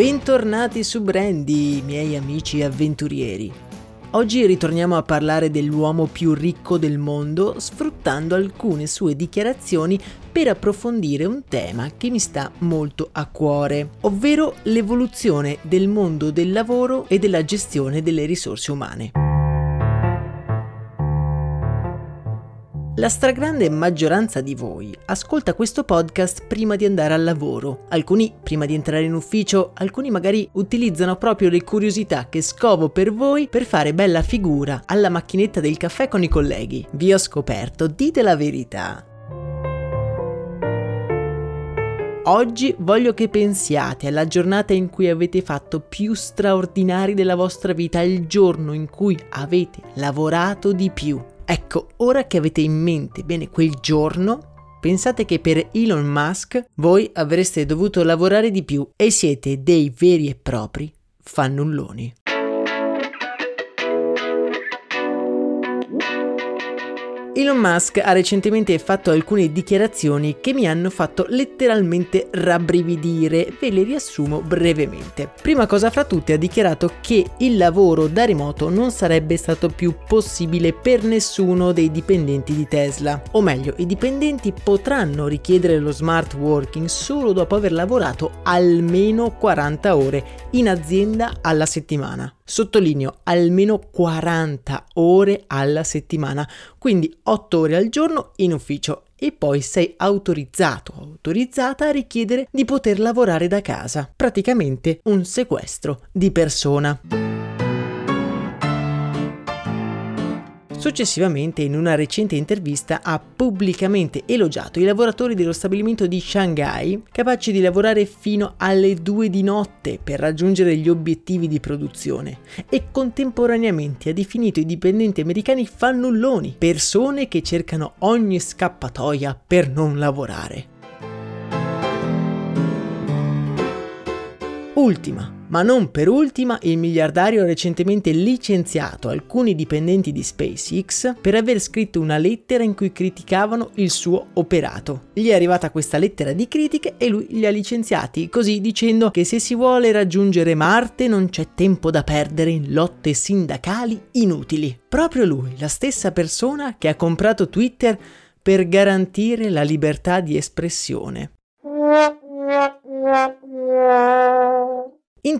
Bentornati su Brandy, miei amici avventurieri. Oggi ritorniamo a parlare dell'uomo più ricco del mondo sfruttando alcune sue dichiarazioni per approfondire un tema che mi sta molto a cuore, ovvero l'evoluzione del mondo del lavoro e della gestione delle risorse umane. La stragrande maggioranza di voi ascolta questo podcast prima di andare al lavoro, alcuni prima di entrare in ufficio, alcuni magari utilizzano proprio le curiosità che scovo per voi per fare bella figura alla macchinetta del caffè con i colleghi. Vi ho scoperto, dite la verità. Oggi voglio che pensiate alla giornata in cui avete fatto più straordinari della vostra vita, il giorno in cui avete lavorato di più. Ecco, ora che avete in mente bene quel giorno, pensate che per Elon Musk voi avreste dovuto lavorare di più e siete dei veri e propri fannulloni. Elon Musk ha recentemente fatto alcune dichiarazioni che mi hanno fatto letteralmente rabbrividire, ve le riassumo brevemente. Prima cosa fra tutte ha dichiarato che il lavoro da remoto non sarebbe stato più possibile per nessuno dei dipendenti di Tesla, o meglio, i dipendenti potranno richiedere lo smart working solo dopo aver lavorato almeno 40 ore in azienda alla settimana. Sottolineo almeno 40 ore alla settimana, quindi 8 ore al giorno in ufficio e poi sei autorizzato o autorizzata a richiedere di poter lavorare da casa, praticamente un sequestro di persona. Successivamente, in una recente intervista, ha pubblicamente elogiato i lavoratori dello stabilimento di Shanghai, capaci di lavorare fino alle 2 di notte per raggiungere gli obiettivi di produzione, e contemporaneamente ha definito i dipendenti americani fannulloni, persone che cercano ogni scappatoia per non lavorare. Ultima, ma non per ultima, il miliardario ha recentemente licenziato alcuni dipendenti di SpaceX per aver scritto una lettera in cui criticavano il suo operato. Gli è arrivata questa lettera di critiche e lui li ha licenziati, così dicendo che se si vuole raggiungere Marte non c'è tempo da perdere in lotte sindacali inutili. Proprio lui, la stessa persona che ha comprato Twitter per garantire la libertà di espressione.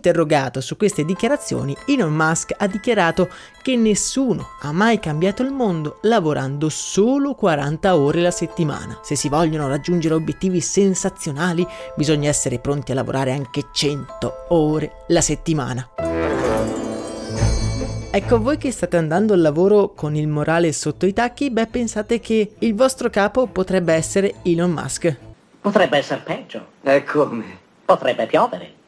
Interrogato su queste dichiarazioni, Elon Musk ha dichiarato che nessuno ha mai cambiato il mondo lavorando solo 40 ore la settimana. Se si vogliono raggiungere obiettivi sensazionali, bisogna essere pronti a lavorare anche 100 ore la settimana. Ecco, voi che state andando al lavoro con il morale sotto i tacchi, beh, pensate che il vostro capo potrebbe essere Elon Musk. Potrebbe essere peggio. E come? Potrebbe piovere.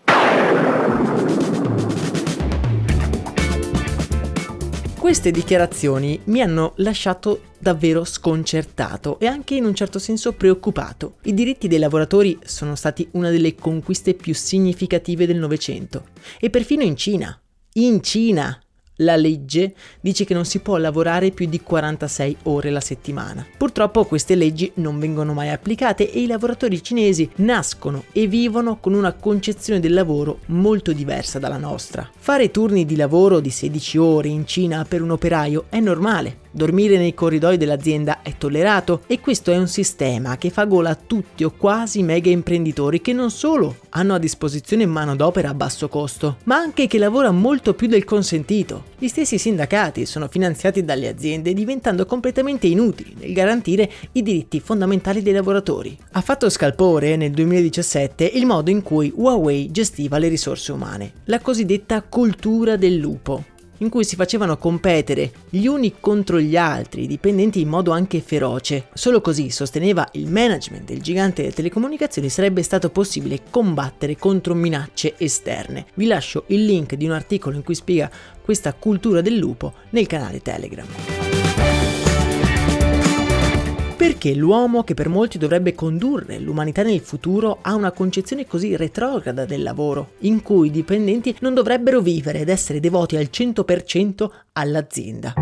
Queste dichiarazioni mi hanno lasciato davvero sconcertato e anche in un certo senso preoccupato. I diritti dei lavoratori sono stati una delle conquiste più significative del Novecento e perfino in Cina. In Cina la legge dice che non si può lavorare più di 46 ore la settimana. Purtroppo queste leggi non vengono mai applicate e i lavoratori cinesi nascono e vivono con una concezione del lavoro molto diversa dalla nostra. Fare turni di lavoro di 16 ore in Cina per un operaio è normale. Dormire nei corridoi dell'azienda è tollerato e questo è un sistema che fa gola a tutti o quasi mega imprenditori che non solo hanno a disposizione manodopera a basso costo, ma anche che lavora molto più del consentito. Gli stessi sindacati sono finanziati dalle aziende diventando completamente inutili nel garantire i diritti fondamentali dei lavoratori. Ha fatto scalpore nel 2017 il modo in cui Huawei gestiva le risorse umane, la cosiddetta cultura del lupo in cui si facevano competere gli uni contro gli altri, i dipendenti in modo anche feroce. Solo così, sosteneva il management del gigante delle telecomunicazioni, sarebbe stato possibile combattere contro minacce esterne. Vi lascio il link di un articolo in cui spiega questa cultura del lupo nel canale Telegram. Perché l'uomo che per molti dovrebbe condurre l'umanità nel futuro ha una concezione così retrograda del lavoro, in cui i dipendenti non dovrebbero vivere ed essere devoti al 100% all'azienda?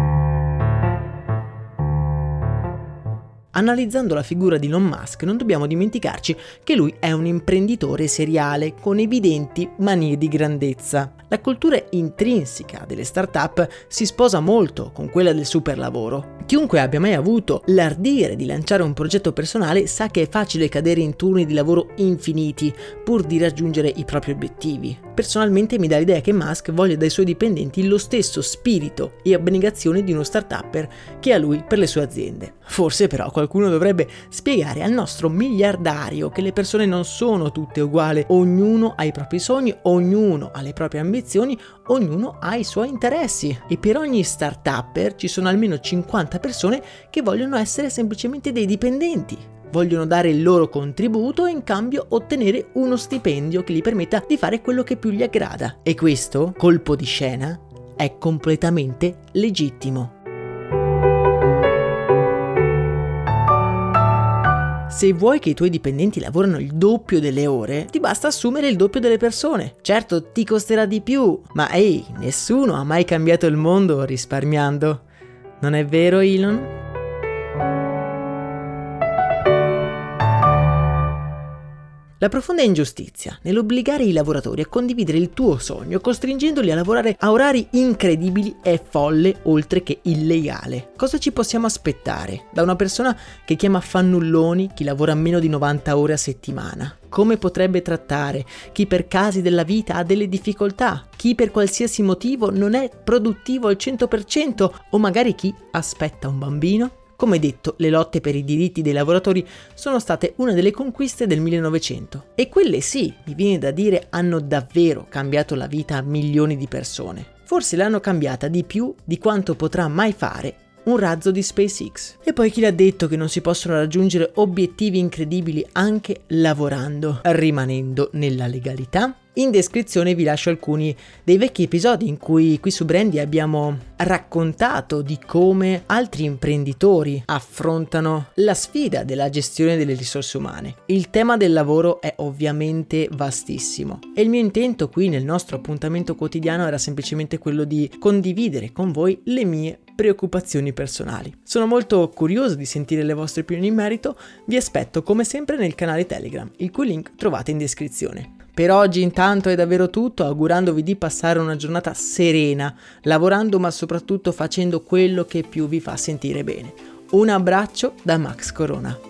Analizzando la figura di Elon Musk non dobbiamo dimenticarci che lui è un imprenditore seriale con evidenti manie di grandezza. La cultura intrinseca delle start-up si sposa molto con quella del superlavoro. Chiunque abbia mai avuto l'ardire di lanciare un progetto personale sa che è facile cadere in turni di lavoro infiniti pur di raggiungere i propri obiettivi. Personalmente mi dà l'idea che Musk voglia dai suoi dipendenti lo stesso spirito e abnegazione di uno start-upper che ha lui per le sue aziende. Forse però qualcuno dovrebbe spiegare al nostro miliardario che le persone non sono tutte uguali, ognuno ha i propri sogni, ognuno ha le proprie ambizioni, ognuno ha i suoi interessi e per ogni start-upper ci sono almeno 50 persone che vogliono essere semplicemente dei dipendenti. Vogliono dare il loro contributo e in cambio ottenere uno stipendio che gli permetta di fare quello che più gli aggrada. E questo, colpo di scena, è completamente legittimo. Se vuoi che i tuoi dipendenti lavorano il doppio delle ore, ti basta assumere il doppio delle persone. Certo, ti costerà di più, ma ehi, nessuno ha mai cambiato il mondo risparmiando. Non è vero, Elon? La profonda ingiustizia nell'obbligare i lavoratori a condividere il tuo sogno costringendoli a lavorare a orari incredibili è folle oltre che illegale. Cosa ci possiamo aspettare da una persona che chiama fannulloni chi lavora meno di 90 ore a settimana? Come potrebbe trattare chi per casi della vita ha delle difficoltà, chi per qualsiasi motivo non è produttivo al 100% o magari chi aspetta un bambino? Come detto, le lotte per i diritti dei lavoratori sono state una delle conquiste del 1900 e quelle sì, mi viene da dire, hanno davvero cambiato la vita a milioni di persone. Forse l'hanno cambiata di più di quanto potrà mai fare un razzo di SpaceX. E poi chi l'ha detto che non si possono raggiungere obiettivi incredibili anche lavorando, rimanendo nella legalità? In descrizione vi lascio alcuni dei vecchi episodi in cui qui su Brandy abbiamo raccontato di come altri imprenditori affrontano la sfida della gestione delle risorse umane. Il tema del lavoro è ovviamente vastissimo e il mio intento qui nel nostro appuntamento quotidiano era semplicemente quello di condividere con voi le mie preoccupazioni personali. Sono molto curioso di sentire le vostre opinioni in merito, vi aspetto come sempre nel canale Telegram, il cui link trovate in descrizione. Per oggi intanto è davvero tutto, augurandovi di passare una giornata serena, lavorando ma soprattutto facendo quello che più vi fa sentire bene. Un abbraccio da Max Corona.